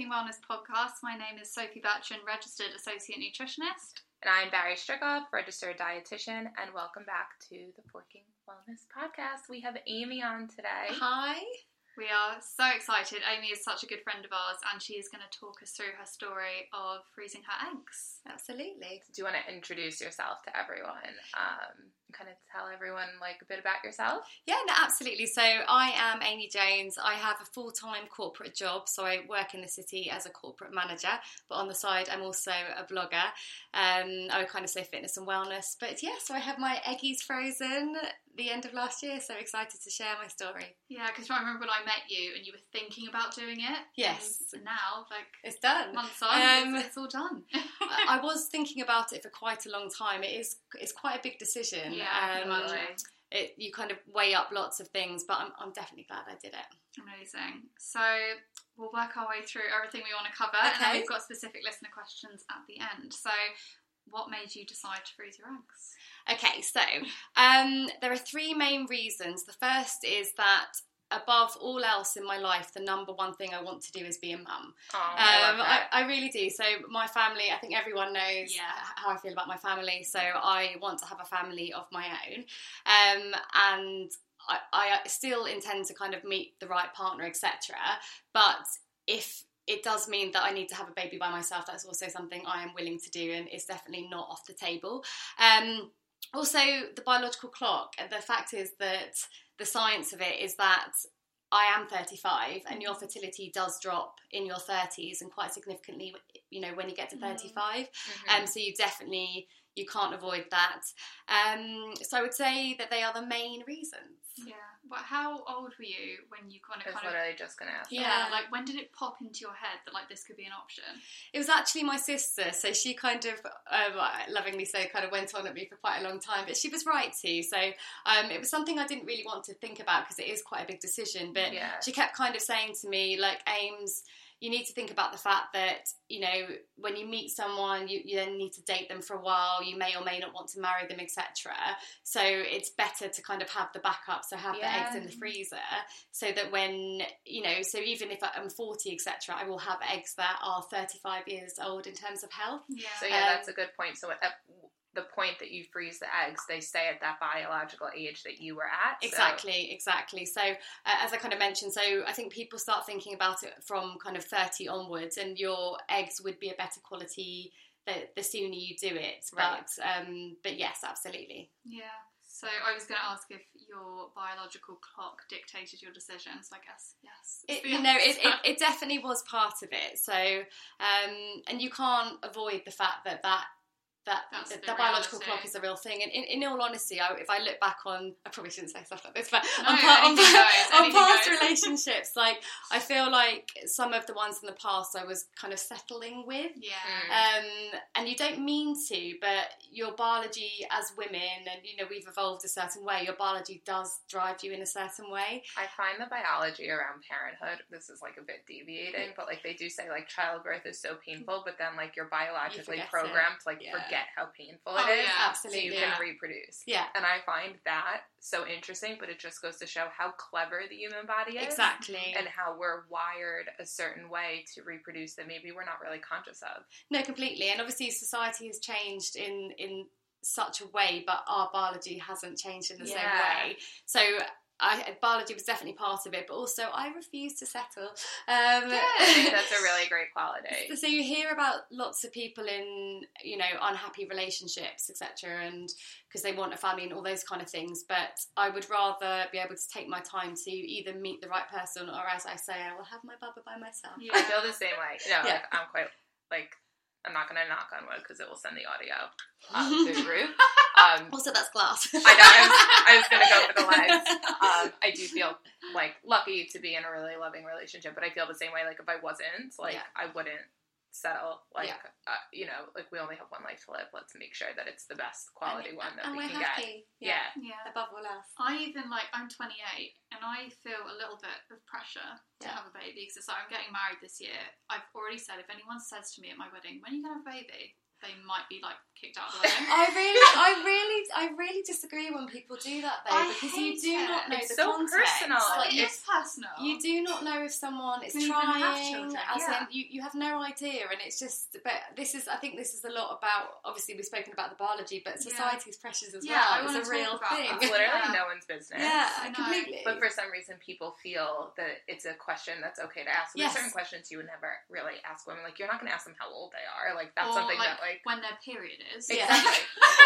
Talking Wellness podcast. My name is Sophie Bertrand, registered associate nutritionist. And I'm Barry Strickoff, registered dietitian, and welcome back to the Forking Wellness podcast. We have Amy on today. Hi. We are so excited. Amy is such a good friend of ours, and she is going to talk us through her story of freezing her eggs. Absolutely. Do you want to introduce yourself to everyone? Um, kind of tell everyone like a bit about yourself? Yeah, no, absolutely. So I am Amy Jones. I have a full time corporate job, so I work in the city as a corporate manager. But on the side, I'm also a blogger. Um, I would kind of say fitness and wellness. But yeah, so I have my eggies frozen the end of last year. So excited to share my story. Yeah, because I remember when I met you and you were thinking about doing it. Yes. And now, like it's done. Months on, um, it's, it's, all done. I was thinking about it for quite a long time. It is it's quite a big decision. Yeah, um, it, you kind of weigh up lots of things, but I'm, I'm definitely glad I did it. Amazing. So we'll work our way through everything we want to cover, okay. and then we've got specific listener questions at the end. So, what made you decide to freeze your eggs? Okay, so um, there are three main reasons. The first is that above all else in my life, the number one thing I want to do is be a mum. Oh, um, I, I, I, really do. So my family, I think everyone knows yeah. how I feel about my family. So I want to have a family of my own, um, and I, I still intend to kind of meet the right partner, etc. But if it does mean that I need to have a baby by myself. That's also something I am willing to do, and it's definitely not off the table. Um, also, the biological clock. The fact is that the science of it is that I am 35 and your fertility does drop in your 30s and quite significantly, you know, when you get to 35. Mm-hmm. Um, so you definitely, you can't avoid that. Um, so I would say that they are the main reasons. Yeah. But how old were you when you kind of? I was kind literally of, just going to ask. Yeah, yeah, like when did it pop into your head that like this could be an option? It was actually my sister, so she kind of, um, lovingly so, kind of went on at me for quite a long time, but she was right too. So um, it was something I didn't really want to think about because it is quite a big decision. But yeah. she kept kind of saying to me, like, Ames you need to think about the fact that you know when you meet someone you, you then need to date them for a while you may or may not want to marry them etc so it's better to kind of have the backup so have yeah. the eggs in the freezer so that when you know so even if i'm 40 etc i will have eggs that are 35 years old in terms of health. Yeah. So yeah um, that's a good point. So the point that you freeze the eggs, they stay at that biological age that you were at. So. Exactly, exactly. So, uh, as I kind of mentioned, so I think people start thinking about it from kind of 30 onwards, and your eggs would be a better quality the, the sooner you do it. Right. But, um, but yes, absolutely. Yeah. So I was going to ask if your biological clock dictated your decisions. I guess yes. It, you know, it, it, it, definitely was part of it. So, um, and you can't avoid the fact that that that the, the, biological clock is a real thing. And in, in all honesty, I, if I look back on, I probably shouldn't say stuff like this, but no, on, on, on past relationships, like I feel like some of the ones in the past I was kind of settling with. Yeah. Um, and you don't mean to, but your biology as women, and you know, we've evolved a certain way. Your biology does drive you in a certain way. I find the biology around parenthood. This is like a bit deviating, but like they do say, like childbirth is so painful, but then like you're biologically you programmed to like yeah. forget forget how painful oh, it is. Yeah, absolutely. So you yeah. can reproduce. Yeah. And I find that so interesting, but it just goes to show how clever the human body is. Exactly. And how we're wired a certain way to reproduce that maybe we're not really conscious of. No, completely. And obviously society has changed in in such a way, but our biology hasn't changed in the yeah. same way. So I, biology was definitely part of it, but also I refuse to settle. Um, that's a really great quality. So you hear about lots of people in you know unhappy relationships, etc., and because they want a family and all those kind of things. But I would rather be able to take my time to either meet the right person, or as I say, I will have my bubba by myself. Yeah. I feel the same way. Know, yeah. I'm quite like I'm not going to knock on wood because it will send the audio um, through the roof. Um, also, that's glass. I know. I was, I was going to go for the legs. Um, I do feel like lucky to be in a really loving relationship, but I feel the same way. Like if I wasn't, like yeah. I wouldn't settle. Like, yeah. uh, you know, like we only have one life to live. Let's make sure that it's the best quality and, one that and we can happy. get. Yeah. yeah. yeah. Above all else. I even like, I'm 28 and I feel a little bit of pressure to have a baby because it's like I'm getting married this year. I've already said if anyone says to me at my wedding, when are you going to have a baby? they might be like kicked out of the wedding. I really, I really, I really disagree when people do that though, I because you do it. not know It's the so context. personal. Like, it you, personal. you do not know if someone is Who even have trying. children, As yeah. in, you, you have no idea, and it's just. But this is, I think, this is a lot about. Obviously, we've spoken about the biology, but Yeah. society's pressures as Yeah, well. wanna It's a real about thing. that. It's literally Yeah. no one's business. Yeah, I know. completely. But for some reason, people feel that it's a question that's okay to ask. So Yes. There's certain questions you would never really ask women. Like, you're not going to ask them how old they are. Like, that's Or, something like, that, like, when their period is. Yeah.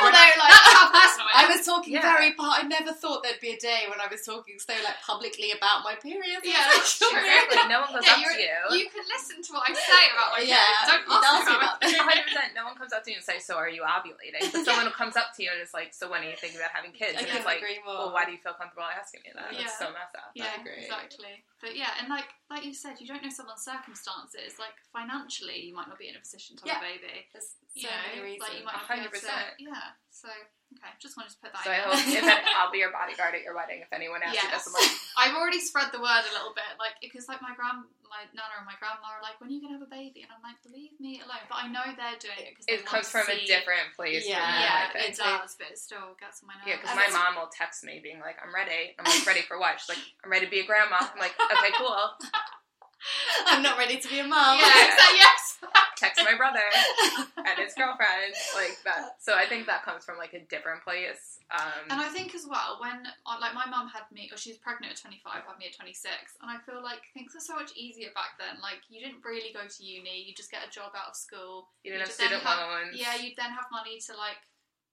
Although, like, personal I was talking Yeah. very. par- I never thought there'd be a day when I was talking so like publicly about my period. Yeah, that's true. Exactly. No one goes Yeah, up you're- to you. You can listen to what I say about my Yeah, period. Don't ask ask me me about about it. 100%. No one comes up to you and says, "So are you ovulating?" But someone comes up to you and is like, "So when are you thinking about having kids?" And couldn't it's like, agree more. "Well, why do you feel comfortable asking me that?" Yeah. That's so messed up. Yeah, agree. exactly. But yeah, and like like you said, you don't know someone's circumstances. Like financially, you might not be in a position to have a baby. There's You so know, many reasons. like you might not be able to. 100%. Yeah. So okay, just wanted to put that. So I hope if any, I'll be your bodyguard at your wedding. If anyone asks you this, Yes. I'm like, I've already spread the word a little bit, like because like my grand, my nana and my grandma are like, when are you gonna have a baby? And I'm like, leave me alone. But I know they're doing it because it comes from a different place. Yeah. than Yeah, it does, but it still gets on my nerves. Yeah, because my mom will text me being like, "I'm ready." I'm like, "Ready for what?" She's like, "I'm ready to be a grandma." I'm like, "Okay, cool." I'm not ready to be a mom. yeah, exactly, yes. Text my brother and his girlfriend, like that. So I think that comes from like a different place. Um, And I think as well, when uh, like my mum had me, or she was pregnant at 25, had me at 26, and I feel like things were so much easier back then. Like you didn't really go to uni, you just get a job out of school. you didn't have just student have- loans. Yeah, you'd then have money to like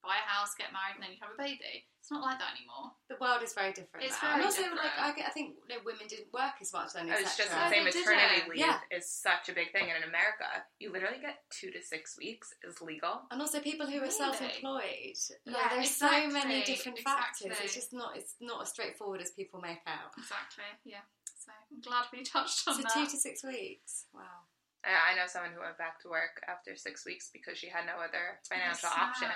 buy a house, get married, and then you'd have a baby. It's not like that anymore. The world is very different. It's now. very and also, different. like, I, get- I think you know, women didn't work as much then. Oh, it's just etc. the same maternity leave Yeah. is such a big thing, and in America, you literally get two to six weeks is legal. And also people who are self-employed. Yeah, like, there's so many different exactly. factors. It's just not. It's not as straightforward as people make out. Exactly. Yeah. So I'm glad we touched on So that. two to six weeks. Wow. I I know someone who went back to work after six weeks because she had no other financial option.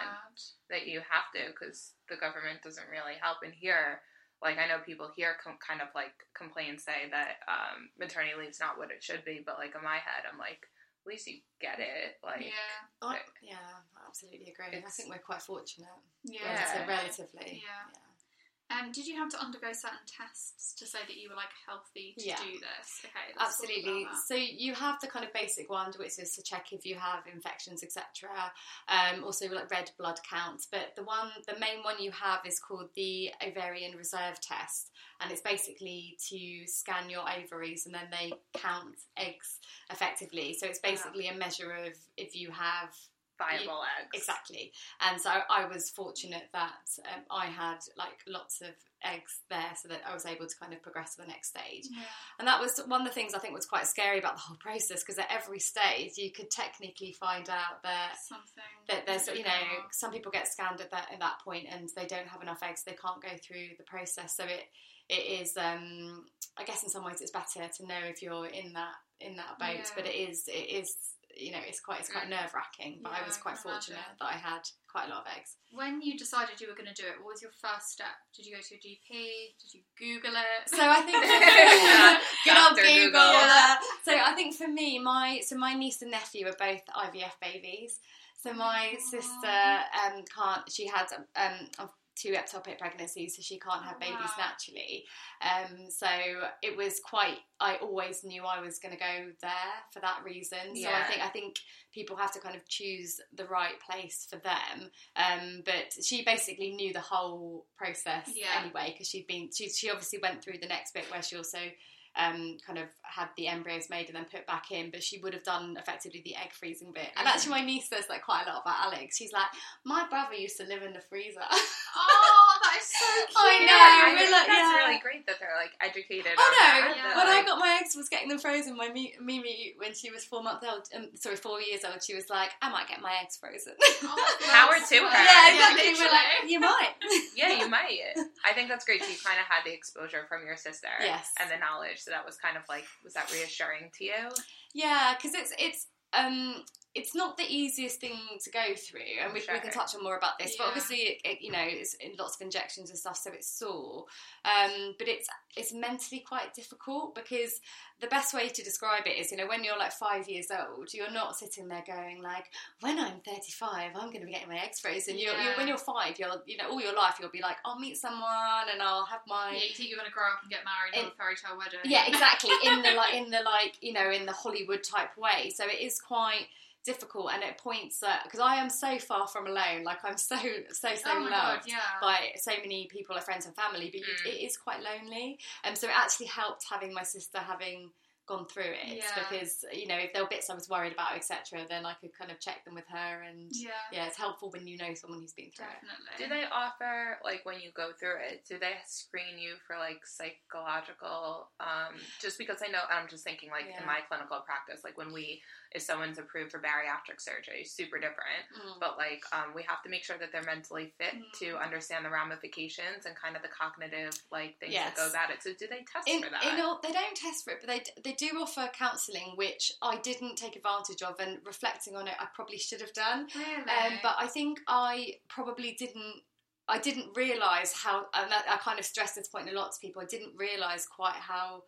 That you have to because the government doesn't really help. And here, like I know people here com- kind of like complain, say that um, maternity leave's not what it should be, but like in my head, I'm like, at least you get it. Like, Yeah. I, yeah, I absolutely agree. I think we're quite fortunate, Yeah. relative- relatively. Yeah. Um, did you have to undergo certain tests to say that you were like healthy to Yeah. do this? Okay, Absolutely. So you have the kind of basic one, which is to check if you have infections, etc. Um, also, like red blood counts. But the one, the main one you have is called the ovarian reserve test, and it's basically to scan your ovaries and then they count eggs effectively. So it's basically a measure of if you have viable eggs. Exactly. And so I was fortunate that um, I had like lots of eggs there so that I was able to kind of progress to the next stage. Yeah. And that was one of the things I think was quite scary about the whole process because at every stage you could technically find out that Something. that there's you know some people get scanned at that at that point and they don't have enough eggs they can't go through the process so it it is um I guess in some ways it's better to know if you're in that in that boat Yeah. but it is it is you know it's quite it's quite nerve wracking but Yeah, I was quite can fortunate imagine. that I had quite a lot of eggs When you decided you were going to do it, what was your first step? Did you go to a GP? Did you Google it? So I think good old Google. Google. yeah. So I think for me, my so my niece and nephew are both IVF babies. So my sister um can't. She had um two ectopic pregnancies, so she can't have babies Wow. naturally. Um, so it was quite. I always knew I was going to go there for that reason. So I think I think people have to kind of choose the right place for them. Um, but she basically knew the whole process Yeah. anyway because she'd been. She she obviously went through the next bit where she also. Um, kind of had the embryos made and then put back in, but she would have done effectively the egg freezing bit. And actually, my niece says like quite a lot about Alex. She's like, my brother used to live in the freezer. oh, is so cute. I know, Yeah, I we're think like- that's yeah. really great that they're like educated. Oh on no! that, Yeah. that, When I got my eggs, was getting them frozen. My Mimi, when she was four months old, um, sorry, four years old, she was like, "I might get my eggs frozen." Oh, Power that's to her. yeah, exactly. We're like, literally. you might. yeah, you might. I think that's great. So you kind of had the exposure from your sister, Yes. and the knowledge. So that was kind of like, was that reassuring to you? Yeah, because it's it's um it's not the easiest thing to go through, and we, sure. we can touch on more about this. Yeah. But obviously, it, it, you know, it's in lots of injections and stuff, so it's sore. Um, but it's it's mentally quite difficult because the best way to describe it is, you know, when you're like five years old, you're not sitting there going like, when I'm 35, I'm going to be getting my eggs frozen. You're, you're, when you're five, you're you know all your life you'll be like, I'll meet someone and I'll have my yeah. You think you're going to grow up and get married in, a fairy tale wedding? Yeah, exactly. in the like in the like you know in the Hollywood type way. So it is quite difficult and it points at because I am so far from alone like I'm so so so oh loved God, yeah. by so many people like friends and family but mm. it is quite lonely and um, so it actually helped having my sister having gone through it yeah. because you know if there were bits I was worried about etc then I could kind of check them with her and yeah, yeah it's helpful when you know someone who's been through Definitely. it. Do they offer like when you go through it? Do they screen you for like psychological? Um, just because I know I'm just thinking like yeah. in my clinical practice, like when we if someone's approved for bariatric surgery, super different. Mm. But like um, we have to make sure that they're mentally fit mm. to understand the ramifications and kind of the cognitive like things yes. that go about it. So do they test in, for that? In all, they don't test for it, but they they do offer counselling, which I didn't take advantage of. And reflecting on it, I probably should have done. Really? Um, but I think I probably didn't. I didn't realise how, and I kind of stress this point a lot to people. I didn't realise quite how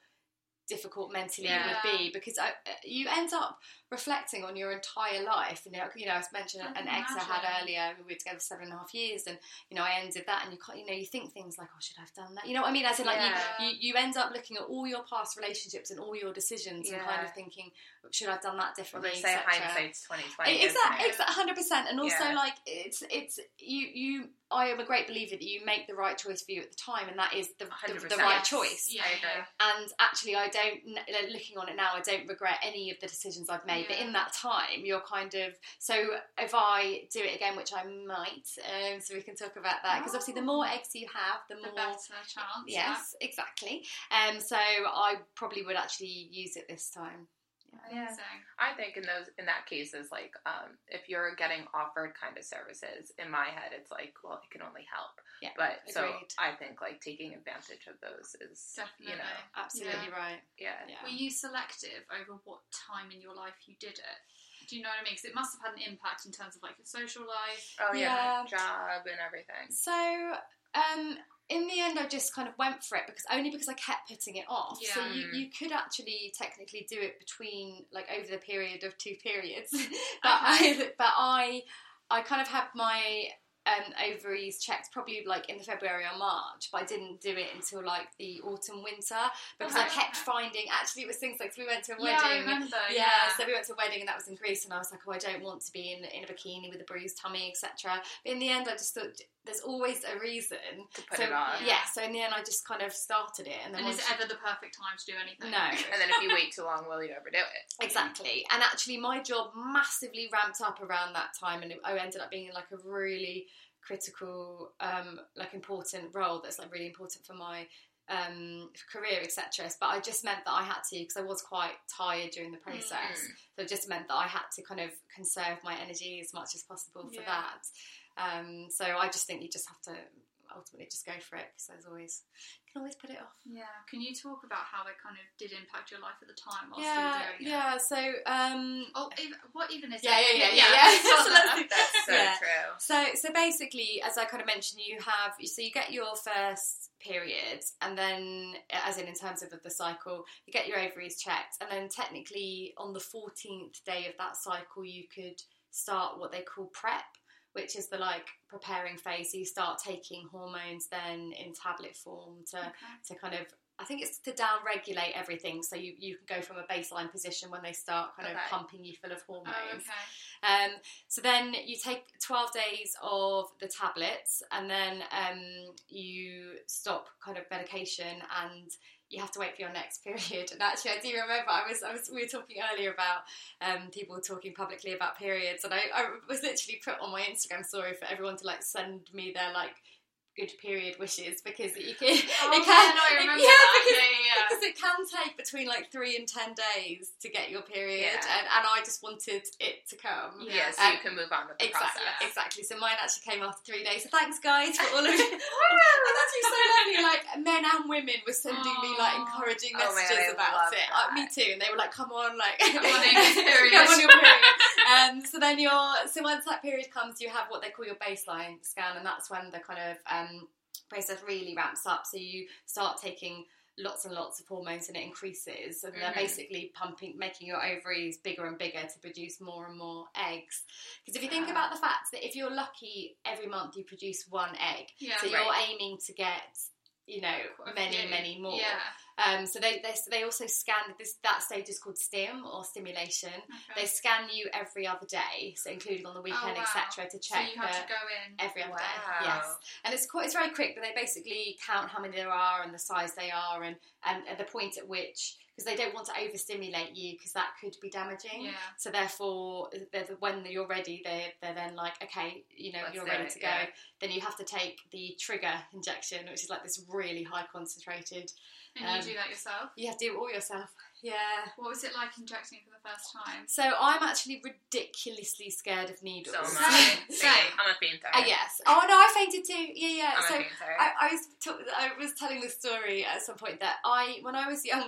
difficult mentally yeah. it would be because I, uh, you end up reflecting on your entire life. Know, you know, I mentioned I an ex I had earlier. We were together seven and a half years, and you know, I ended that, and you you know, you think things like, "Oh, should I have done that?" You know what I mean? As in, like, yeah. you, you, you end up looking at all your past relationships and all your decisions, yeah. and kind of thinking, "Should I have done that differently?" Well, they say hindsight's twenty twenty. Exactly, exactly, hundred percent. And also, like, it's it's you you I am a great believer that you make the right choice for you at the time, and that is the, the, the right choice. Yeah, And actually, I don't. Looking on it now, I don't regret any of the decisions I've made. Yeah. But in that time, you're kind of so. If I do it again, which I might, um, so we can talk about that because oh. obviously, the more oh. eggs you have, the, the more better chance. Yes, yeah. exactly. Um, so I probably would actually use it this time. Yeah. I think in those in that case is like um, if you're getting offered kind of services, in my head it's like, well, it can only help. Yeah. But agreed. so I think like taking advantage of those is definitely you know absolutely yeah. right. Yeah. yeah. Were you selective over what time in your life you did it? Do you know what I mean? Because it must have had an impact in terms of like your social life. Oh yeah, yeah. job and everything. So um, in the end, I just kind of went for it because only because I kept putting it off. Yeah. So you, you could actually technically do it between like over the period of two periods, but. I but I I kind of had my um, ovaries checked probably like in the February or March, but I didn't do it until like the autumn winter because okay. I kept finding actually it was things like so we went to a wedding. Yeah, I remember. Yeah, yeah, so we went to a wedding and that was in Greece, and I was like, oh, I don't want to be in in a bikini with a bruised tummy, etc. But in the end, I just thought there's always a reason to put so, it on. Yeah, so in the end, I just kind of started it, and then and is it ever the perfect time to do anything? No, and then if you wait too long, will you ever do it? Exactly, and actually, my job massively ramped up around that time, and I ended up being in like a really critical, um, like important role that's like really important for my um, career, etc. But I just meant that I had to because I was quite tired during the process. Mm. So it just meant that I had to kind of conserve my energy as much as possible for yeah. that. Um, so I just think you just have to ultimately just go for it because there's always you can always put it off. Yeah. Can you talk about how it kind of did impact your life at the time yeah, doing it? Yeah. So um, oh, what even is yeah, it? Yeah, yeah, yeah, yeah. yeah. That's so yeah. true. So so basically, as I kind of mentioned, you have so you get your first period, and then as in in terms of the cycle, you get your ovaries checked, and then technically on the 14th day of that cycle, you could start what they call prep which is the like preparing phase. So you start taking hormones then in tablet form to okay. to kind of I think it's to down regulate everything. So you, you can go from a baseline position when they start kind okay. of pumping you full of hormones. Oh, okay. Um, so then you take 12 days of the tablets and then um, you stop kind of medication and you have to wait for your next period. And actually, I do remember I was, I was we were talking earlier about um, people talking publicly about periods, and I, I was literally put on my Instagram story for everyone to like send me their like good period wishes because you can. Oh, it can, yeah, no, I yeah, that. Because, yeah, yeah, because it can take between like three and ten days to get your period, yeah. and, and I just wanted it to come. Yeah, so um, you can move on with the exactly, process. Exactly. So mine actually came after three days. So thanks, guys, for all of it. and actually so lovely. Like men and women were sending me like encouraging oh, messages about it. Uh, me too. And they were like, "Come on, like come on, your period. come on your period." And so then you're so once that period comes, you have what they call your baseline scan, and that's when the kind of um, process really ramps up. So you start taking lots and lots of hormones and it increases and they're Mhm. basically pumping making your ovaries bigger and bigger to produce more and more eggs because if you think Ah. about the fact that if you're lucky every month you produce one egg Yeah. so you're Right. aiming to get you know many many more Yeah. um, so they, they they also scan this that stage is called stim or stimulation Okay. they scan you every other day so including on the weekend wow. etc to so check you have to go in. every other Wow. day. Yes, and it's quite it's very quick, but they basically count how many there are and the size they are, and and at the point at which because they don't want to overstimulate you because that could be damaging. Yeah. So therefore, they're the- when you're ready, they they're then like, okay, you know, Let's you're ready it, to go. yeah. Then you have to take the trigger injection, which is like this really high concentrated. And Um, you do that yourself. You have to do it all yourself. Yeah. What was it like injecting for the first time? So I'm actually ridiculously scared of needles. So am Same, I. same. I'm a fainter. Uh, yes. Oh no, I fainted too. Yeah, yeah. I'm so a fainter. I, I was talk, I was telling the story at some point that I, when I was younger,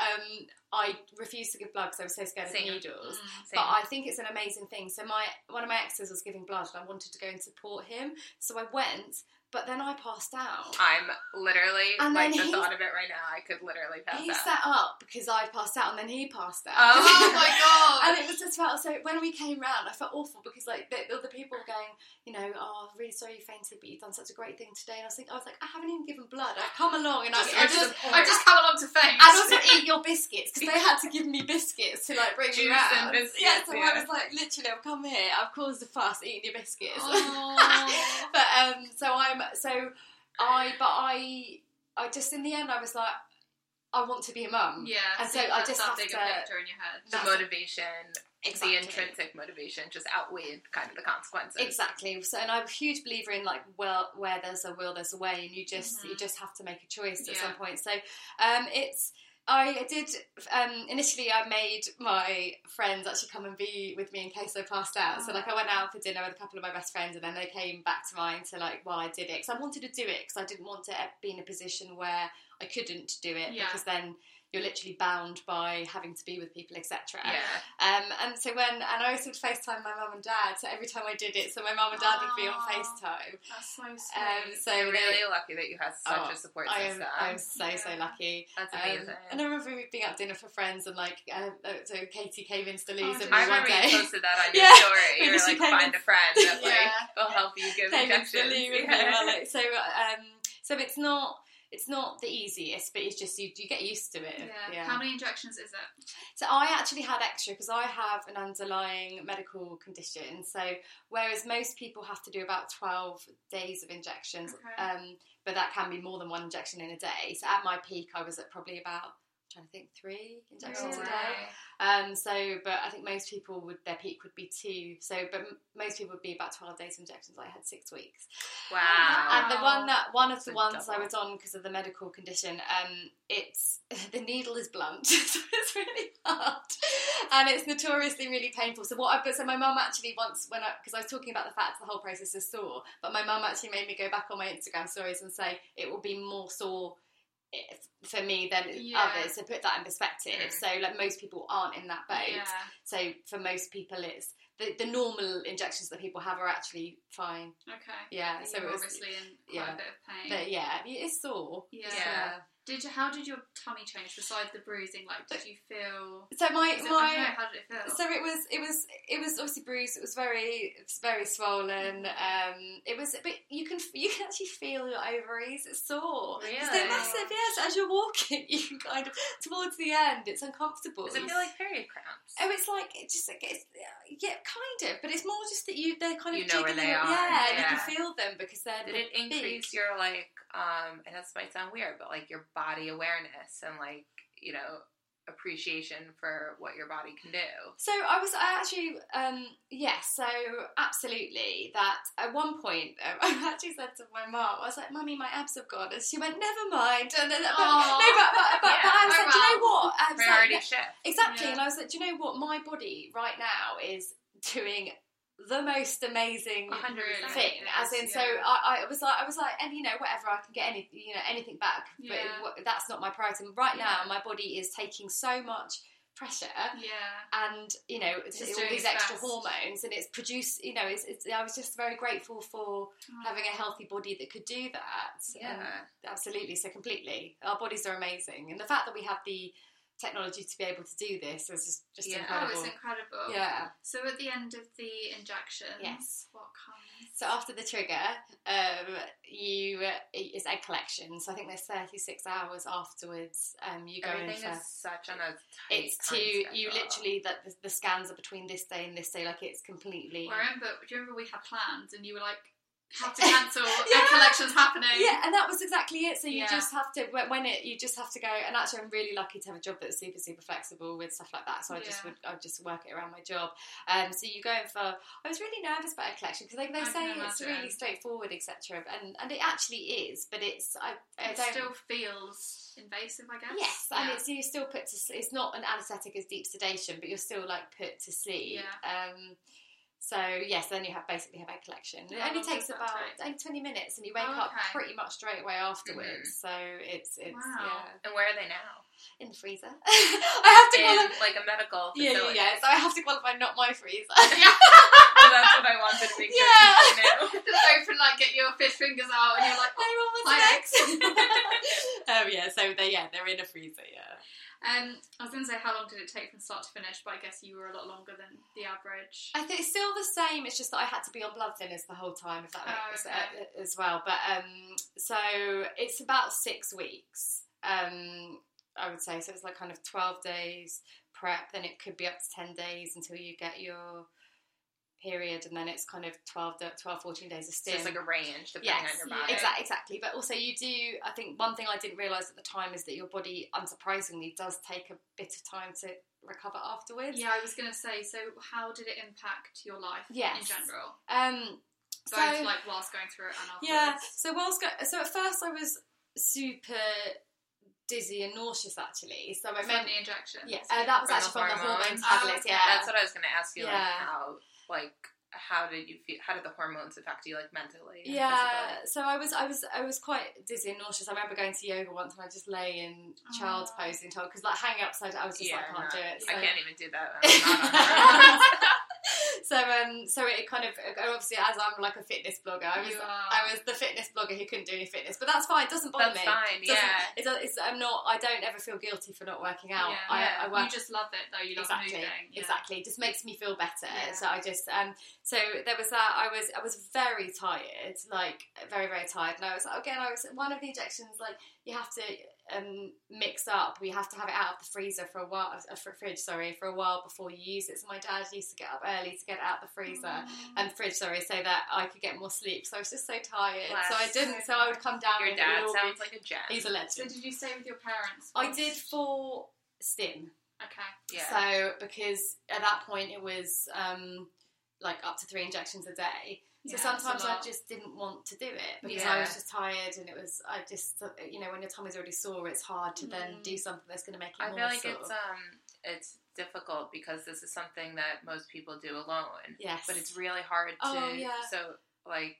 um, I refused to give blood because I was so scared Same. of needles. Mm. But I think it's an amazing thing. So my one of my exes was giving blood, and I wanted to go and support him. So I went, but then I passed out. I'm literally And like the thought of it right now. I could literally pass He out. sat up because I passed out, and then he passed out. Oh my God. and it was just about so when we came round, I felt awful because like the, the other people were going, you know, oh, really sorry you fainted, but you've done such a great thing today. And I was thinking, I was like, I haven't even given blood. I've come along, and I, Just, I I just. I just come along to faint. and also eat your biscuits because they had to give me biscuits to like bring me round. biscuits, yeah, so I was like, literally, I've come here, I've caused a fuss eating your biscuits. But um, so I'm so I, but I, I just in the end I was like, I want to be a mum. Yeah. And so you've I just that have bigger to- picture in your head. the motivation, Exactly. the intrinsic motivation, just outweighed kind of the consequences. Exactly. So, and I'm a huge believer in like, well, where there's a will, there's a way, and you just you Mhm. just have to make a choice at some point. So, um, it's I did um, initially. I made my friends actually come and be with me in case I passed out. So, like, I went out for dinner with a couple of my best friends, and then they came back to mine to like, while I did it, because I wanted to do it because I didn't want to be in a position where I couldn't do it Yeah. because then you're literally bound by having to be with people, etc. Yeah. Um, and so when and I also would FaceTime my mum and dad. So every time I did it, so my mum and dad would be on FaceTime. That's so sweet. Um, so You're really lucky that you have such Oh, a support I system. am I'm so so lucky. That's Um, amazing. and I remember we being at dinner for friends and like uh, uh, so Katie came in to lose Oh, and I remember day. you posted that on your Yeah, story. You were like, find in- a friend that like Yeah. will help you give came injections. with. Well, like, so um, so it's not it's not the easiest, but it's just you you get used to it. yeah. How many injections is it? So I actually had extra because I have an underlying medical condition. So whereas most people have to do about twelve days of injections, Okay. um, but that can be more than one injection in a day. So at my peak, I was at probably about I'm trying to think three injections a day. Um, so, but I think most people would their peak would be two. So, but m- most people would be about twelve days of injections. I had six weeks. Wow. And the one that one of the So ones I was on because of the medical condition, um, it's the needle is blunt, so it's really hard, and it's notoriously really painful. So what I but so my mum actually once when I because I was talking about the fact the whole process is sore, but my mum actually made me go back on my Instagram stories and say it will be more sore if, for me than Yeah. others. So put that in perspective. Mm. So like most people aren't in that boat. Yeah. So for most people, it's the, the normal injections that people have are actually fine. Okay. Yeah. So was, obviously in quite yeah. a bit of pain. but yeah, it's sore. Yeah. Yeah. Did you, how did your tummy change besides the bruising? Like, did you feel? So my it, don't know, my how did it feel? so it was it was it was obviously bruised. It was very it was very swollen. Um, it was but you can you can actually feel your ovaries. It's sore. 'Cause They're Really? massive. Yes, as you're walking, you can kind of towards the end. It's uncomfortable. Does it feel like period cramps? Oh, it's like it just like it's yeah, kind of, but it's more just that you they're kind of You know where jiggling they are, yeah, and you can feel them because they're Did it increase big. your like um and this might sound weird, but like your body awareness and like, you know, appreciation for what your body can do? So I was I actually um yes, so absolutely that at one point I actually said to my mom, I was like, "Mummy, my abs have gone," and she went, "Never mind." And then, but, no, but but, but, but I was Yeah. like, "Do you know what?" I was like, Priority yeah, shift. exactly, Yeah. and I was like, "Do you know what? My body right now is doing." The most amazing hundred percent. thing, as in, so. I, I was like, I was like, and you know, whatever, I can get any, you know, anything back, but it, that's not my priority. Right now, Yeah. my body is taking so much pressure. Yeah. And you know, Just all these extra best. hormones, and it's produced. You know, it's, it's. I was just very grateful for oh. having a healthy body that could do that. Yeah. Absolutely. So completely, our bodies are amazing, and the fact that we have the technology to be able to do this is just, just Yeah. Oh, incredible. it's incredible. yeah. So at the end of the injection, Yes. what comes? So after the trigger, um, you uh, it's egg collection. So I think there's 36 hours afterwards. Um, you go Everything in for. is such on a tight It's to you literally that the, the scans are between this day and this day. Like it's completely. Well, I remember, do you remember we had plans and you were like, have to cancel, Yeah. collection's happening. Yeah, and that was exactly it. So you Yeah. just have to when it you just have to go. And actually, I'm really lucky to have a job that's super super flexible with stuff like that. So I just would I just work it around my job. Um, so you go in for. I was really nervous about a collection because they, say it's really straightforward, etc. And and it actually is, but it's I, I It still feels invasive, I guess. Yes, and Yeah. it's you still put to sleep. It's not an anaesthetic as deep sedation, but you're still like put to sleep. Yeah. Um, so yes, then you have basically have egg collection. It How only takes about take? twenty minutes, and you wake Oh, up okay. Mm-hmm. pretty much straight away afterwards. So it's it's Wow. yeah And where are they now? In the freezer. I have to In qualify. like a medical Yeah, yeah, yeah. So I have to qualify, not my freezer. So that's what I wanted to make sure Yeah. knew. Just open, like, get your fish fingers out and you're like, Hey, Mum, what's next? um, yeah, so they yeah they're in a freezer. Yeah. Um, I was going to say, how long did it take from start to finish? But I guess you were a lot longer than the average. I think it's still the same. It's just that I had to be on blood thinners the whole time, if that Oh, okay. uh, as well. But um, so it's about six weeks. Um, I would say so. It's like kind of twelve days prep. Then it could be up to ten days until you get your period, and then it's kind of 12, to- 12 14 days of So it's like a range depending Yes, on your body. exactly, exactly. But also, you do. I think one thing I didn't realise at the time is that your body, unsurprisingly, does take a bit of time to recover afterwards. Yeah, I was going to say, so how did it impact your life Yes. in general? Um. Both so like whilst going through it and afterwards. yeah. So whilst go- so at first I was super dizzy and nauseous actually. So I meant the injection. yeah, uh, that was actually from the hormones. hormone Oh, tablets. okay. Yeah. That's what I was going to ask you. Like how, like, how did you feel? How did the hormones affect you, like mentally? physically? Yeah, so I was, I was, I was quite dizzy and nauseous. I remember going to yoga once, and I just lay in child's Oh. pose and told because like hanging upside, down, I was just yeah, like, can't no, do it. I can't even do that. so um, so it kind of obviously as I'm like a fitness blogger, I was, I was the fitness blogger who couldn't do any fitness, but that's fine. It doesn't bother That's me. fine. Yeah. It's, it's, I'm not. I don't ever feel guilty for not working out. Yeah. I, Yeah. I work You just love it though. You love exactly, moving. Yeah. exactly. It just makes me feel better. Yeah. So I just um. So there was that. I was I was very tired, like very very tired, and I was like, again I was one of the injections like you have to um mix up. We have to have it out of the freezer for a while, uh, for fridge sorry, for a while before you use it. So my dad used to get up early to get out the freezer. Mm. And fridge, sorry, so that I could get more sleep. So I was just so tired. Bless. So I didn't. So I would come down. Your dad sounds be- like a gem. He's a So legend. did you stay with your parents? I did for stim. Okay. yeah. So because at that point it was um, like up to three injections a day. So Yeah, sometimes I just didn't want to do it because Yeah. I was just tired and it was I just you know when your tummy's already sore it's hard to then Mm. do something that's going to make it I feel like sore. it's um it's difficult because this is something that most people do alone. yes, But it's really hard to Oh, yeah. so like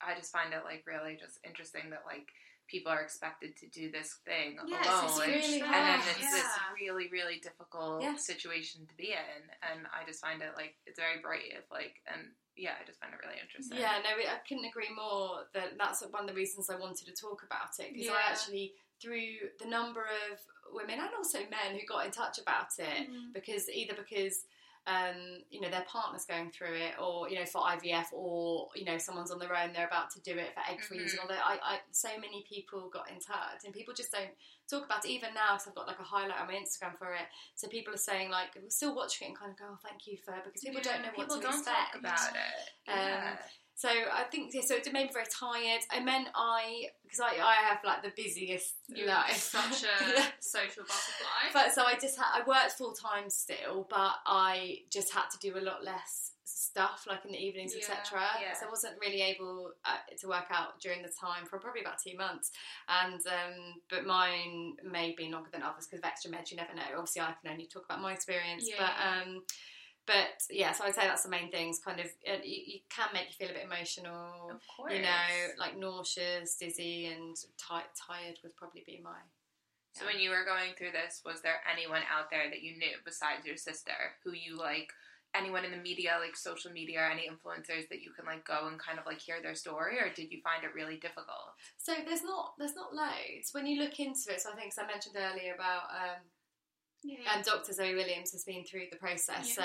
I just find it like really just interesting that like people are expected to do this thing Yes, alone. it's really huge and then it's yeah. this really, really difficult Yeah. situation to be in. And I just find it like it's very brave. Like and yeah, I just find it really interesting. Yeah, no, I couldn't agree more. That that's one of the reasons I wanted to talk about it because I actually, through the number of women and also men who got in touch about it, Mm. because either because um, you know their partner's going through it, or you know for IVF, or you know someone's on their own, they're about to do it for egg freezing. Mhm. Although I, I, so many people got in touch, and people just don't talk about it. Even now, because I've got like a highlight on my Instagram for it, so people are saying like we're still watching it and kind of go, oh, thank you for because people Yeah, don't know what People to don't expect. talk about it. Um, Yeah. So I think yeah, so it made me very tired. I meant I because I, I have like the busiest You're life. such a social butterfly. But so I just had I worked full time still, but I just had to do a lot less stuff like in the evenings, Yeah, etc. yeah. So I wasn't really able uh, to work out during the time for probably about two months. And um, but mine may be longer than others because of extra meds. You never know. Obviously, I can only talk about my experience, Yeah. but. Um, but yeah, so I'd say that's the main things. Kind of, it, you, you can make you feel a bit emotional Of course. you know, like nauseous, dizzy, and ti- tired would probably be my So when you were going through this, was there anyone out there that you knew besides your sister who you like? Anyone in the media, like social media, or any influencers that you can like go and kind of like hear their story, or did you find it really difficult? So there's not there's not loads when you look into it. So I think as I mentioned earlier about um, Yeah. and Dr. Zoe Williams has been through the process. Yeah. So,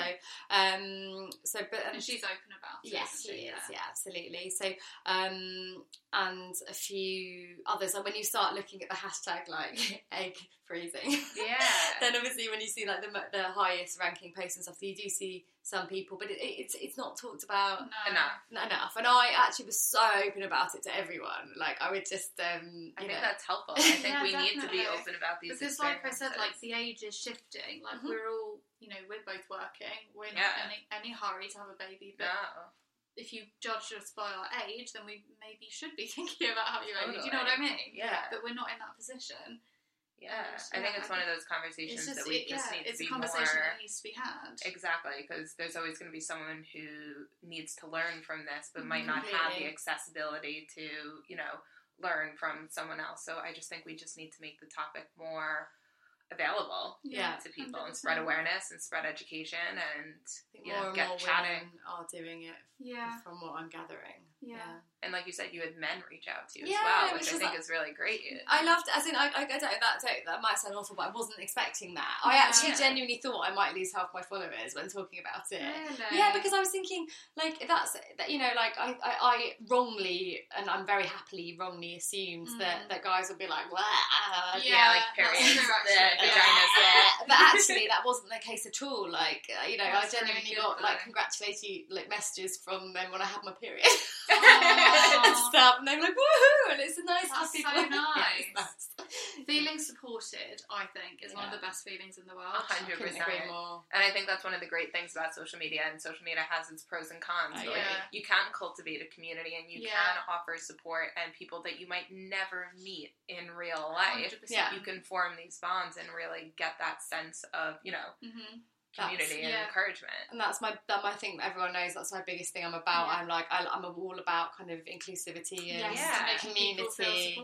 um, so but and she's open about it. Yes, she is. Yeah. Yeah, absolutely. So, um, and a few others. Like when you start looking at the hashtag like egg freezing, Yeah. then obviously when you see like the the highest ranking posts and stuff, you do see some people, but it, it's it's not talked about No. Enough. enough. And I actually was so open about it to everyone. Like I would just, um, I you think know, that's helpful. I think Yeah, we need to be open about these Because, like I said, like the age is shifting. Like Mhm. we're all, you know, we're both working. We're not Yeah. in any, any hurry to have a baby. But no. if you judge us by our age, then we maybe should be thinking about having a baby. Do you know what I mean? Yeah. But we're not in that position. Yeah, uh, And, I think it's one of those conversations just, that we it- just yeah, need to it's be a conversation more that needs to be had. exactly because there's always going to be someone who needs to learn from this but might not have the. Accessibility to you know learn from someone else. So I just think we just need to make the topic more available Yeah. to people and spread awareness and spread education and I think you more know and get more chatting. women are doing it. Yeah. From what I'm gathering. Yeah. and like you said you had men reach out to you Yeah, as well which which I think like- is really great. I loved, as in, I, I, I don't that, don't, that might sound awful, but I wasn't expecting that. I Yeah. actually genuinely thought I might lose half my followers when talking about it. Really? Yeah, because I was thinking, like, that's, that, you know, like, I, I, I wrongly, and I'm very happily wrongly assumed Mm. that, that guys would be like, Wah, Yeah, like that's periods, the vaginas, yeah. But actually, that wasn't the case at all. Like, uh, you know, That's I genuinely really got like congratulatory like messages from them when I had my period stuff, and they're like, "Woohoo!" And it's a nice, That's happy. so place. Yeah, nice. it's nice. Feeling supported, I think, is one of the best feelings in the world. Hundred Couldn't percent. agree more. And I think that's one of the great things about social media, and social media has its pros and cons. Oh, but, like, you can cultivate a community, and you Yeah. can offer support and people that you might never meet in real life. 100%. Yeah. You can form these bonds and really get that sense of you know hmm community and yeah. encouragement. And that's my that my thing. Everyone knows that's my biggest thing. I'm about. Yeah. I'm like I, I'm all about kind of inclusivity and Yes, Yeah. to feel community.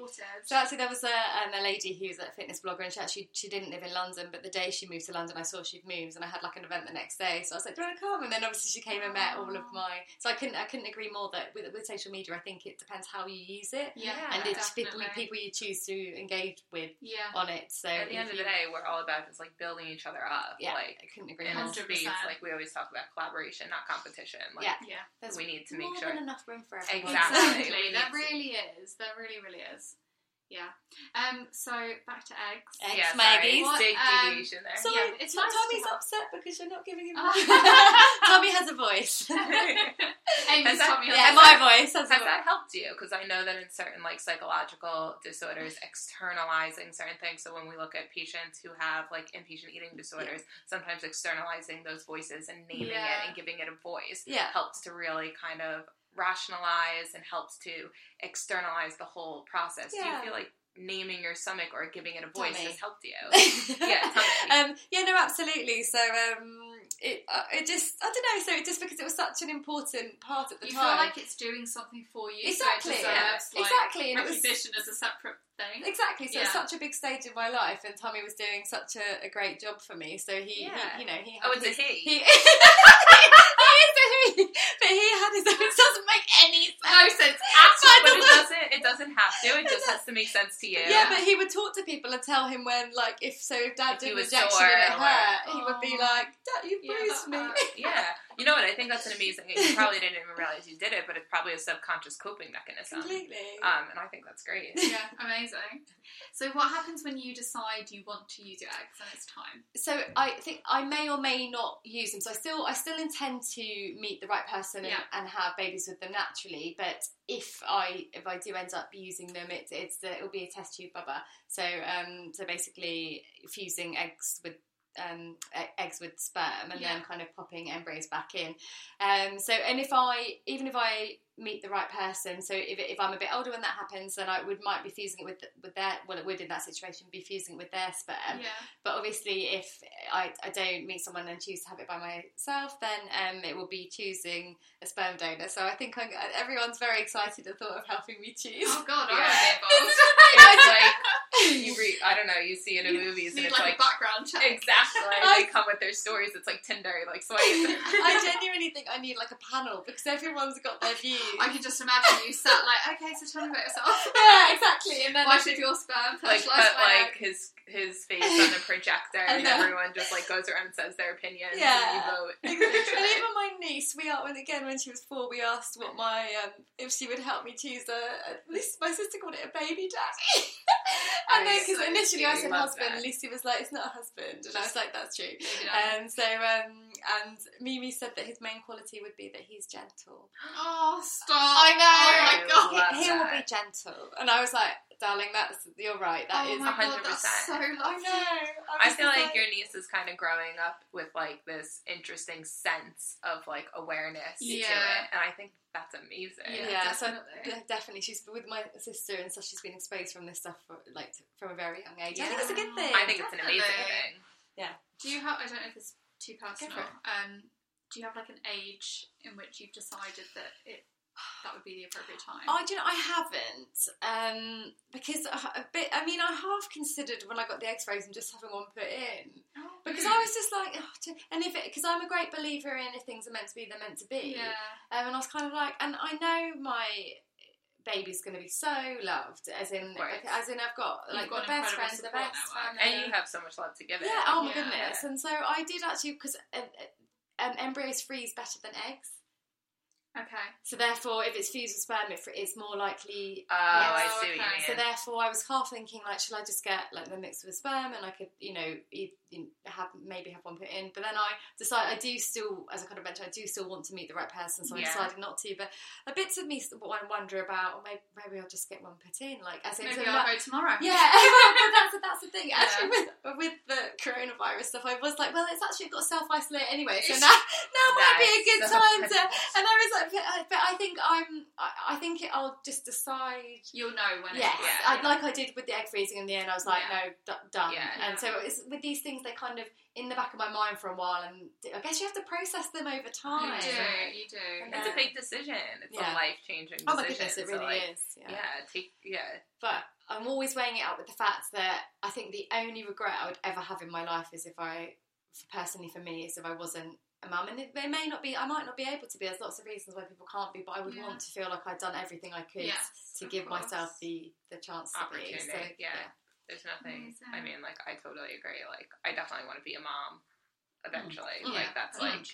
So actually, there was a, um, a lady who's a fitness blogger, and she actually she didn't live in London, but the day she moved to London, I saw she'd moved, and I had like an event the next day. So I was like, "Do you want to come?" And then obviously she came and met all of my. So I couldn't I couldn't agree more that with, with social media, I think it depends how you use it, yeah, and it's people people you choose to engage with Yeah, on it. So At the end of the day, we're all about just like building each other up. yeah, like I couldn't agree in a 100%. space, like we always talk about collaboration, not competition. Like, Yeah. yeah. There's we need to make more sure. than enough room for everyone. Exactly. We Exactly. need There really is. There really, really is. Yeah. Um. So back to eggs. Eggs, yeah, Maggies. sorry, big What, um, deviation there. So Yeah, it's it's nice Tommy's have- upset because you're not giving him. Oh. Tommy has a voice. Amy's Has that- Tommy yeah, has my voice has a Has voice. that helped you? Because I know that in certain like psychological disorders, externalizing certain things. So when we look at patients who have like inpatient eating disorders, sometimes externalizing those voices and naming Yeah. it and giving it a voice Yeah. helps to really kind of rationalize and helps to externalize the whole process. Do you feel like naming your stomach or giving it a voice Tummy. has helped you? Yeah, tummy. um, yeah, no, absolutely. So, um, it, uh, it just, I don't know. So, it just because it was such an important part at the You time. You feel like it's doing something for you. exactly, So it deserves, like, exactly, and was recognition as a separate thing. exactly. So, it's such a big stage in my life, and Tommy was doing such a, a great job for me. So he, Yeah. he you know, he. oh, had it's a his- he. He, he is he, but he had his own. It doesn't make any sense. No sense But at all. but it doesn't. It doesn't have to. It just has to make sense to you. Yeah, but he would talk to people and tell him when, like, if so, if Dad If did was and it hurt, he would be oh. like, "Dad, you Yeah, bruised me." hurt. Yeah. You know what? I think that's an amazing. You probably didn't even realize you did it, but it's probably a subconscious coping mechanism. Completely. Um, and I think that's great. yeah, amazing. So what happens when you decide you want to use your eggs and it's time? so I think I may or may not use them. So I still I still intend to meet the right person and, Yeah. and have babies with them naturally. But if I if I do end up using them, it, it's uh, it'll be a test tube bubba. So um so basically fusing eggs with. Um, eggs with sperm and then kind of popping embryos back in. Um, so and if I even if I meet the right person, so if, if I'm a bit older when that happens, then I would might be fusing it with with their well it would in that situation be fusing it with their sperm. yeah. But obviously, if I, I don't meet someone and choose to have it by myself, then um, it will be choosing a sperm donor. So I think I, everyone's very excited at the thought of helping me choose. Oh God, I Yeah. want to be involved. It's like you read. I don't know. You see it in movies, and it's like, like, a background check. exactly. I- they come with their stories. It's like Tinder. Like swipe. I genuinely think I need like a panel because everyone's got their views. I can just imagine you sat like, okay, so tell me about yourself. yeah, exactly. And then Why should your sperm like put like his his face on the projector, And and, everyone just like goes around and says their opinion. Yeah. and you vote. and even my niece, we are when again when she was four, we asked what my um, if she would help me choose a. At least my sister called it a baby daddy. and then because so initially I said husband, that. Lucy was like, "It's not a husband," and I was like, "That's true." And so, um, and Mimi said that his main quality would be that he's gentle. oh, stop. I know. Oh my god. love he will be gentle, and I was like, "Darling, that's you're right. That oh is 100%. that's so lovely. I know. I was feel just like your niece is kind of growing up with like this interesting sense of like awareness to it, and I think that's amazing. Yeah, Yeah, definitely. Yeah, definitely. She's with my sister and stuff. She's been exposed from this stuff for, like from a very young age. I think it's a good thing. I think it's an amazing thing. Yeah. Do you have? I don't know if it's too personal. Um, do you have like an age in which you've decided that it that would be the appropriate time? I do. You know, I haven't um, because a, a bit. I mean, I half considered when I got the eggs and just having one put in Oh, because I was just like, oh, and if it because I'm a great believer in if things are meant to be, they're meant to be. yeah. Um, and I was kind of like, and I know my baby's going to be so loved, as in, Right. as in, I've got like got the best friends, the best family. And you have so much love to give it. Yeah, oh my Yeah. goodness. And so I did actually because uh, uh, um, embryos freeze better than eggs. Okay. So therefore, if it's fused with sperm, it, it's more likely. Uh, oh, Yes. I see what you mean. So therefore, I was half thinking like, shall I just get like the mix with sperm and I could, you know, e- you have maybe have one put in. But then I decided I do still, as I kind of mentioned, I do still want to meet the right person, so I Yeah. decided not to. But a bits of me st- wonder about, or maybe, maybe I'll just get one put in, like as in Maybe so I'll not- go tomorrow. yeah, but that's that's the thing. Actually, with with the coronavirus stuff, I was like, well, it's actually got self isolate anyway, so now now might be a good time to. And I was like, but, I- but I think I'm. I, I think it, I'll just decide. You'll know when. Yes, it's Yeah. I, like I did with the egg freezing in the end. I was like, Yeah. no, d- done. Yeah. And so it's, with these things, they kind of in the back of my mind for a while, and I guess you have to process them over time. You do. You do. And It's then- a big decision. It's Yeah. a life changing decision. Oh my goodness, it So, really like, is. Yeah. take yeah. But I'm always weighing it up with the fact that I think the only regret I would ever have in my life is if I, personally for me, is if I wasn't a mum. And it, it may not be, I might not be able to be. There's lots of reasons why people can't be, but I would Yeah. want to feel like I'd done everything I could Yes, to give course. myself the the chance to be. Opportunity, So, yeah. There's nothing. I mean, like I totally agree. Like I definitely want to be a mom eventually. Mm. Like Yeah, that's like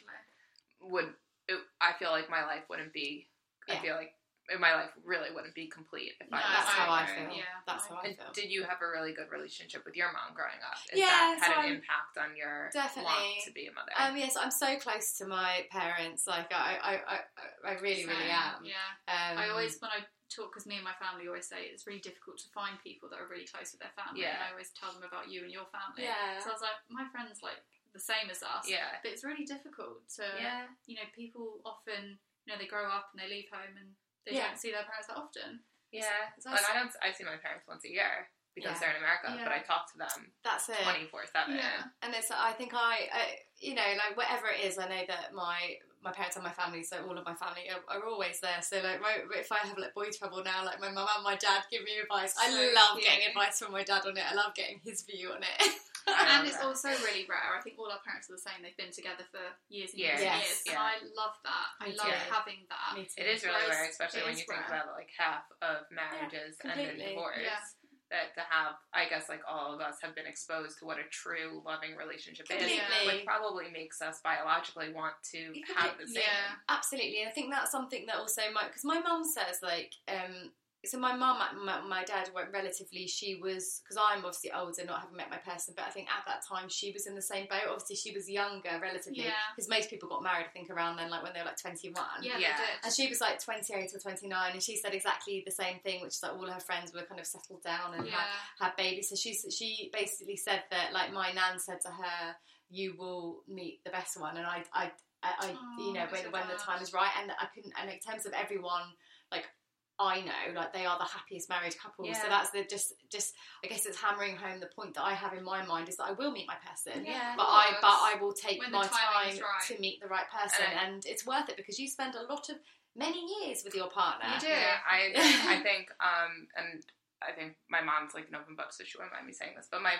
would. It, I feel like my life wouldn't be. I feel like my life really wouldn't be complete if No, I. That's was how I agree, feel. yeah. That's how I And feel. did you have a really good relationship with your mom growing up? Is Yeah, that had so an I'm- impact on your Definitely. want to be a mother? Um, yes, I'm so close to my parents. Like I, I, I, I really, really am. Yeah. Um, I always, when I talk, because me and my family always say it's really difficult to find people that are really close with their family. Yeah. And I always tell them about you and your family. Yeah. So I was like, my friend's like the same as us. yeah. But it's really difficult to, Yeah. you know, people often, you know, they grow up and they leave home and they Yeah. don't see their parents that often. Yeah. So Like I- don't. I see my parents once a year because Yeah. they're in America, Yeah. but I talk to them That's it. twenty four seven. Yeah. And it's I think I, I you know like whatever it is I know that my my parents and my family so all of my family are, are always there so like my, if I have like boy trouble now like my mum and my dad give me advice I love cute. getting advice from my dad on it I love getting his view on it and it's also really rare. I think all our parents are the same. They've been together for years and years Yes. and years. And I love that. I Me love too. having that. Me too. It is really Whereas rare, especially when when is you think about like half of marriages end in completely. divorce. Yeah. That to have, I guess, like all of us have been exposed to what a true loving relationship is, Completely. which probably makes us biologically want to have the same. Yeah. Absolutely, and I think that's something that also my because my mum says like um so my mum my, my dad went relatively she was because I'm obviously older not having met my person but I think at that time she was in the same boat obviously she was younger relatively Yeah. because most people got married I think around then like when they were like 21 Yeah, Yeah. they did. and she was like 28 or 29 and she said exactly the same thing which is like all her friends were kind of settled down and yeah. had, had babies so she she basically said that like my nan said to her you will meet the best one and I I I, I Oh, you know when when the time is right and I couldn't and in terms of everyone like I know like they are the happiest married couple so that's the just just I guess it's hammering home the point that I have in my mind is that I will meet my person Yeah, but I but I will take When my time right. to meet the right person And and, it's worth it because you spend a lot of many years with your partner You do. Yeah, I. I think, um, and I think my mom's like an open book, so she wouldn't mind me saying this. But my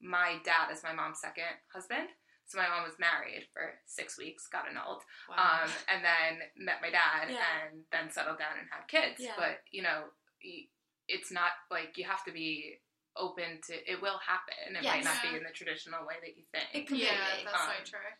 my dad is my mom's second husband. So my mom was married for six weeks, got annulled, wow. um, and then met my dad, yeah. and then settled down and had kids. Yeah. But you know, it's not like you have to be open to. It will happen. It yes. might not be in the traditional way that you think. yeah, that's um, so true.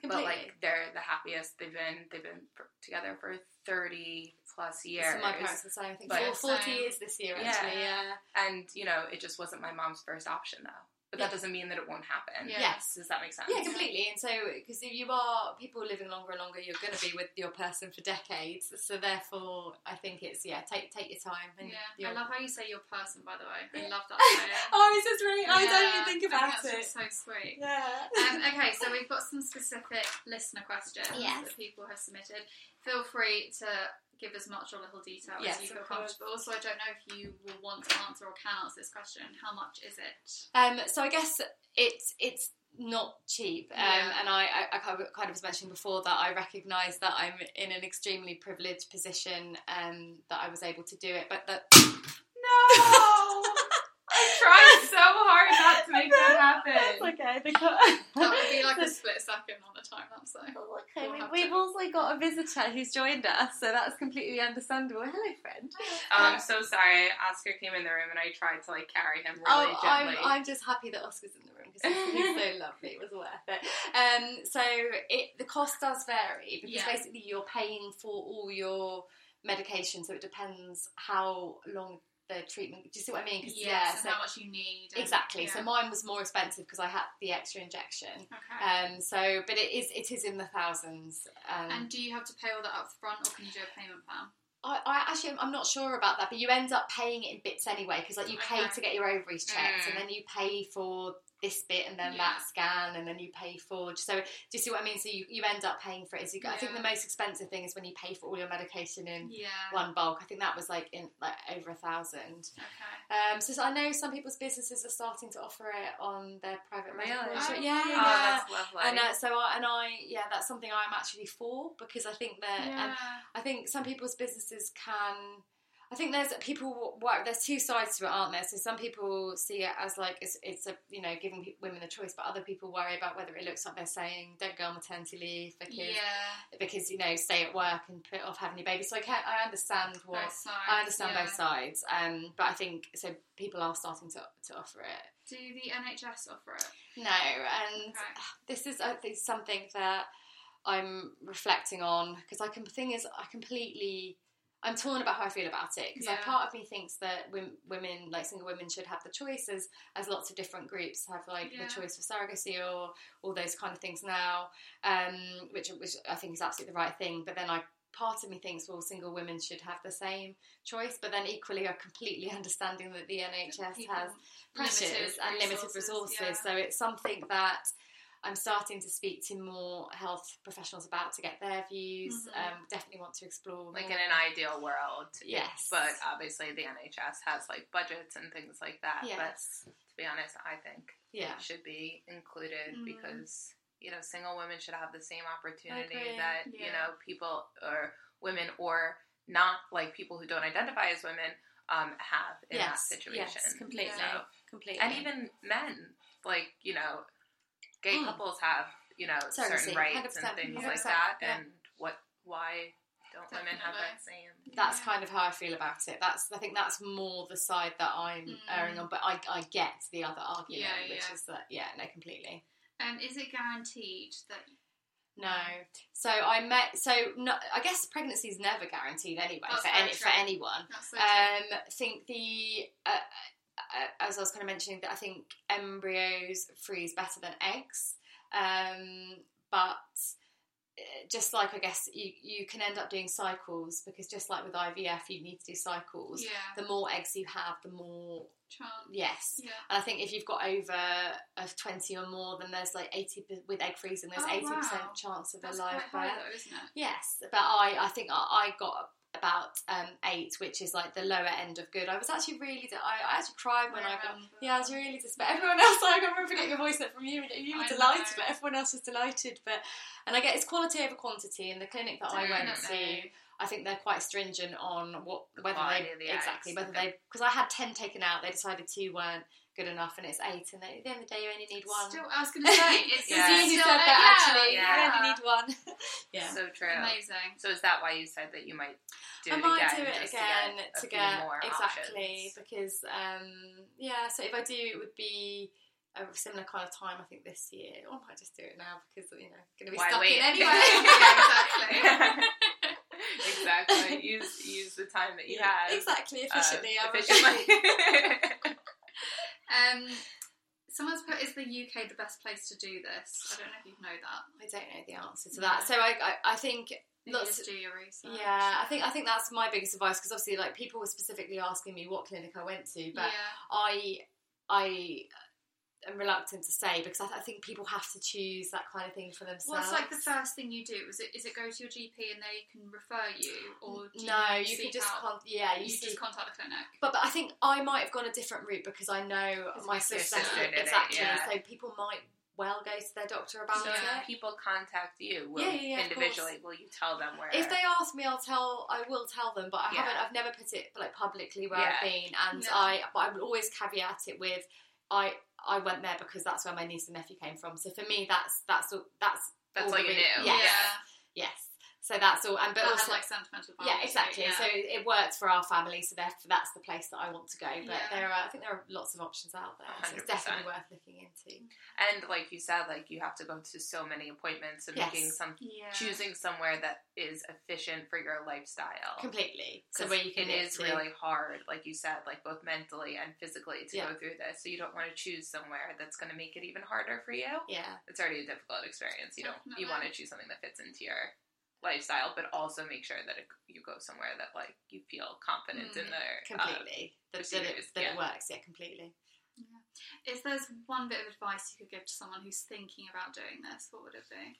Completely. But like they're the happiest they've been. They've been together for thirty plus years. So my parents the same. I think but, forty years this year. Actually, yeah. yeah. And you know, it just wasn't my mom's first option though. But that doesn't mean that it won't happen. Yeah. Yes. Does that make sense? Yeah, completely. And so, because if you are people living longer and longer, you're going to be with your person for decades. So therefore, I think it's yeah, take take your time. And yeah, I love how you say your person. By the way, I love that. oh, it's just really. Yeah. I don't even think about I think it. so sweet. Yeah. Um, okay, so we've got some specific listener questions yes. that people have submitted. Feel free to give as much or little detail yes, as you feel comfortable. So I don't know if you will want to answer or can answer this question. How much is it? Um, so I guess it's it's not cheap, um, yeah. and I, I, I, kind of was mentioning before that I recognise that I'm in an extremely privileged position, um, that I was able to do it, but that no. Trying so hard not to make that happen. That's okay. The co- that would be like a split second on the time lapse though. Oh, okay, we'll we, have also got a visitor who's joined us, so that's completely understandable. Hello, friend. Oh, I'm so sorry. Oscar came in the room and I tried to like carry him really oh, gently. I'm, I'm just happy that Oscar's in the room because he's so lovely. It was worth it. Um, so it the cost does vary because yeah. basically you're paying for all your medication, so it depends how long the treatment. Do you see what I mean? Yes, yeah, so how much you need. And, exactly. Yeah. So mine was more expensive because I had the extra injection. Okay. Um. So, but it is it is in the thousands. Um, and do you have to pay all that up front, or can you do a payment plan? I, I actually I'm not sure about that, but you end up paying it in bits anyway because like you pay okay. to get your ovaries checked, mm. and then you pay for this bit and then yeah. that scan and then you pay for so do you see what I mean? So you, you end up paying for it as you go. Yeah. I think the most expensive thing is when you pay for all your medication in yeah. one bulk. I think that was like in like over a thousand. Okay. Um, so, so, I know some people's businesses are starting to offer it on their private really? medical insurance yeah, yeah, oh, that's lovely. And uh, so I, and I yeah that's something I'm actually for because I think that and I think some people's businesses can I think there's people work. There's two sides to it, aren't there? So some people see it as like it's, it's a you know giving women the choice, but other people worry about whether it looks like they're saying don't go on maternity leave because yeah. because you know stay at work and put off having your baby. So I can I understand what sides, I understand yeah. both sides. Um, but I think so people are starting to to offer it. Do the NHS offer it? No, and okay. this is I think something that I'm reflecting on because I can. The thing is, I completely I'm torn about how I feel about it because yeah. part of me thinks that women, like single women, should have the choices, as lots of different groups have like yeah. the choice for surrogacy or all those kind of things now, um, which which I think is absolutely the right thing. But then I part of me thinks well single women should have the same choice but then equally are completely understanding that the NHS People has pressures and limited resources yeah. so it's something that I'm starting to speak to more health professionals about to get their views. Mm-hmm. Um, definitely want to explore. Like more. in an ideal world, yes. But obviously, the NHS has like budgets and things like that. Yes. But to be honest, I think yeah. it should be included mm-hmm. because you know single women should have the same opportunity that yeah. you know people or women or not like people who don't identify as women um, have in yes. that situation. Yes, completely, so, completely, and even men, like you know gay mm. couples have, you know, certain rights and things 100%, like that. Yeah. And what, why don't Definitely. women have that same? That's yeah. kind of how I feel about it. That's I think that's more the side that I'm mm. erring on, but I, I get the other argument, yeah, which is that yeah, no, completely. And um, is it guaranteed that? No. So I met. So no, I guess pregnancy is never guaranteed anyway that's for any true. for anyone. That's So um, I think the uh, as I was kind of mentioning, that I think embryos freeze better than eggs, um, but uh, just like I guess you, you can end up doing cycles because just like with IVF, you need to do cycles. Yeah. The more eggs you have, the more chance. Yes. Yeah. And I think if you've got over a twenty or more, then there's like eighty with egg freezing. There's oh, eighty oh, percent chance of That's a live birth, isn't it? Yes, but I I think I, I got about um, eight, which is like the lower end of good. I was actually really, I, I actually cried when I, got, yeah, I was really disappointed. Everyone else, like, I remember getting a voice note from you, and you were I delighted, know. but everyone else was delighted. But and I get it's quality over quantity. In the clinic that I went to, I think they're quite stringent on what whether they the exactly whether they because I had ten taken out, they decided two weren't good enough, and it's eight, and at the end of the day, you only need one. Still, I was going to say, it's yeah. you said that yeah, actually, yeah. you only need one. yeah, so true. Amazing. So is that why you said that you might do I it might again? do it again to get, to get exactly options. because um, yeah. So if I do, it would be a similar kind of time, I think, this year. Or I might just do it now because you know, going to be Why stuck wait? in anyway. exactly. exactly. Use use the time that you yeah, have exactly efficiently. Uh, efficiently. Um, someone's put, is the UK the best place to do this? I don't know if you know that. I don't know the answer to that. So I, I, I think lots just do your research. Yeah, I think I think that's my biggest advice because obviously, like people were specifically asking me what clinic I went to, but yeah. I I am reluctant to say because I, th- I, think people have to choose that kind of thing for themselves. What's like the first thing you do? Is it is it go to your GP and they can refer you, or no? You, you can just con- yeah, you, you just contact the clinic. But, but I think I might have gone a different route because I know my sister, exactly. It, yeah. So people might well go to their doctor about so it. people contact you will, yeah, yeah, yeah, individually, will you tell them where? If they ask me, I'll tell. I will tell them, but I haven't. I've never put it like publicly where I've been, and no. I. But I would always caveat it with I I went there because that's where my niece and nephew came from. So for me, that's that's that's that's all you knew. Yes. Yeah. Yes. So that's all, and but that also like sentimental value. Yeah, exactly. Yeah. So it works for our family, so therefore that's the place that I want to go. But yeah. there are, I think there are lots of options out there. So it's definitely worth looking into. And like you said, like you have to go to so many appointments and yes. making some, yeah. choosing somewhere that is efficient for your lifestyle. Completely. So where you can. It is to. really hard, like you said, like both mentally and physically to go through this. So you don't want to choose somewhere that's going to make it even harder for you. Yeah. It's already a difficult experience. You don't. You want to choose something that fits into your lifestyle, but also make sure that it, you go somewhere that like you feel confident mm, in their uh, completely uh, that, that, it, that yeah. it works. Yeah, completely. Yeah. If there's one bit of advice you could give to someone who's thinking about doing this, what would it be?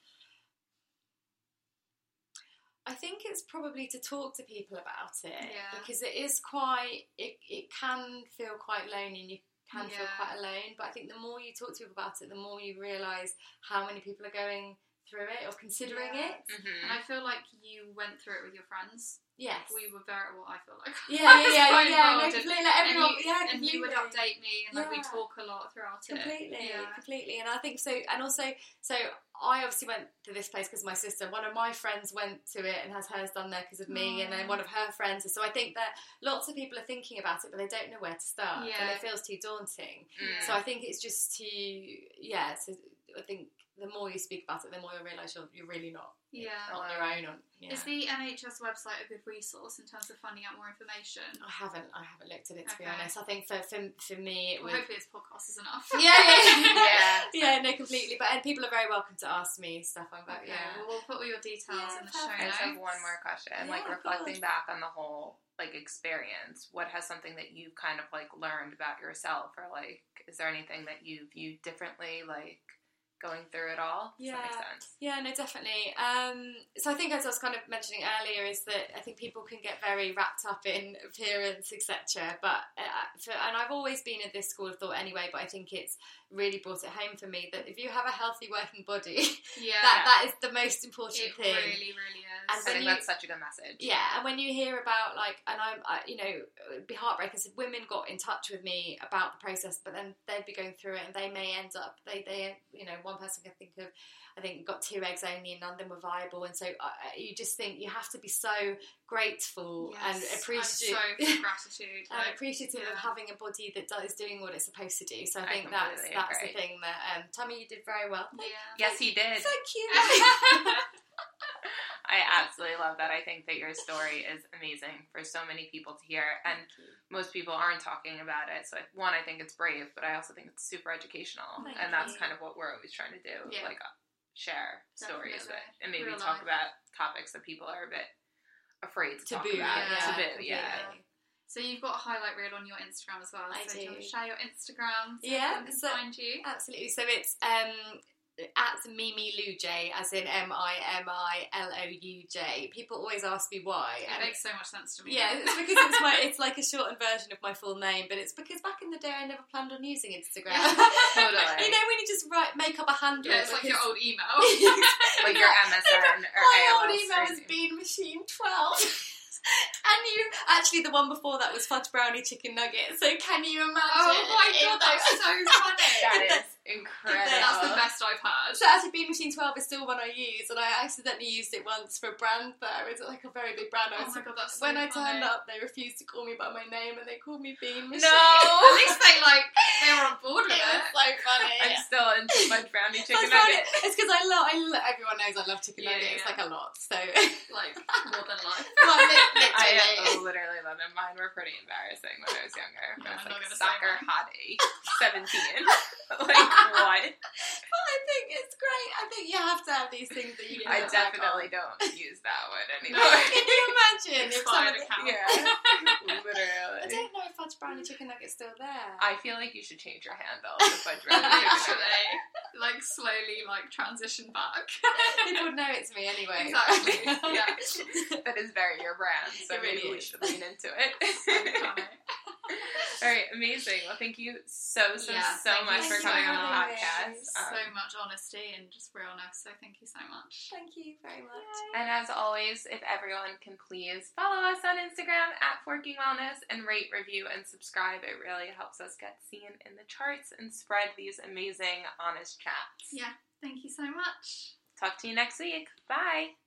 I think it's probably to talk to people about it yeah. because it is quite it, it can feel quite lonely and you can yeah. feel quite alone but I think the more you talk to people about it the more you realise how many people are going through it or considering yeah. it. Mm-hmm. And I feel like you went through it with your friends. Yes. We were very well, I feel like. Yeah, yeah, yeah, yeah, no, completely. Like everyone, and you, yeah, and you would update me and like yeah. we talk a lot throughout completely, it. Completely, completely. And I think so, and also, so I obviously went to this place because my sister, one of my friends went to it and has hers done there because of me, and then one of her friends. So I think that lots of people are thinking about it, but they don't know where to start, yeah. and it feels too daunting. Mm. So I think it's just to, yeah, so I think the more you speak about it, the more you realise you're, you're really not yeah. on your own. On, yeah. Is the NHS website a good resource in terms of finding out more information? I haven't. I haven't looked at it to okay. be honest. I think for for, for me, well, hopefully this podcast is enough. Yeah, yeah, yeah, yeah. No, completely. But and people are very welcome to ask me stuff about. Okay. Yeah, well, we'll put all your details yeah, in the show notes. I have one more question. Yeah, like reflecting back on the whole like experience what has something that you've kind of like learned about yourself or like is there anything that you view differently like going through it all. Does yeah. Yeah, no, definitely. Um, so I think as I was kind of mentioning earlier, is that I think people can get very wrapped up in appearance, etc. But uh, for, and I've always been in this school of thought anyway. But I think it's really brought it home for me that if you have a healthy working body, yeah, that that is the most important it thing. Really, really is. And I think you, that's such a good message. Yeah, and when you hear about like, and I'm, I, you know, it'd be heartbreaking. So women got in touch with me about the process, but then they'd be going through it, and they may end up, they, they, you know, one person can think of I think got two eggs only and none of them were viable. And so uh, you just think you have to be so grateful yes, and appreciative. So gratitude. and like, appreciative yeah. of having a body that is doing what it's supposed to do. So I, I think that's that's the thing that um, Tommy, you did very well. Yeah. Yes, he did. Thank you. I absolutely love that. I think that your story is amazing for so many people to hear, and most people aren't talking about it. So, one, I think it's brave, but I also think it's super educational, Thank and that's you. kind of what we're always trying to do. Yeah. Like, share Definitely. stories and maybe Real talk life. about topics that people are a bit afraid to Taboo, talk about. Yeah, Taboo, yeah. So you've got a highlight reel on your Instagram as well. I so do. share your Instagram. So yeah, so, find you. Absolutely. So it's um, at Mimi Louj, as in M I M I L O U J. People always ask me why. It makes so much sense to me. Yeah, it's because it's my it's like a shortened version of my full name, but it's because back in the day I never planned on using Instagram. totally. you know when you just write make up a handle. Yeah, it's like your old email. like your MSN or my old email was screen. Bean Machine Twelve. And you actually the one before that was fudge brownie chicken nugget. So can you imagine? Oh my god, that's so funny. That is incredible. That's the best I've heard. So actually, Bean Machine 12 is still one I use, and I accidentally used it once for a brand fair. It's like a very big brand. Oh my god, that's so when I funny. turned up, they refused to call me by my name, and they called me Bean Machine. No! At least they like they were on board it with was it. so funny. I'm still into my brownie chicken nugget. It's because I love, I lo- everyone knows I love chicken Yeah, nuggets, yeah. like a lot. So, Like more than life. well, li- I literally. literally love them. Mine were pretty embarrassing when I was younger. I was I'm not like soccer hottie, seventeen. like what? Well, I think it's great. I think you have to have these things that you. Can I look back definitely on. don't use that one No. anymore. Can you imagine if Expired someone? account. yeah, I don't know if fudge brownie chicken nugget's still there. I feel like you should change your handle to fudge brownie chicken nugget. Like slowly like transition back. People know it's me anyway. Exactly, yeah. That is very your brand, so It maybe really we should lean into it. Funny. All right, amazing. Well, thank you so so Yeah, so much you for so coming on the much. podcast. so Um, much honesty and just realness. So thank you so much. Thank you very much. and as always, if everyone can please follow us on Instagram at Forking Wellness and rate, review, and subscribe, it really helps us get seen in the charts and spread these amazing, honest chats. Yeah. Thank you so much. Talk to you next week. Bye.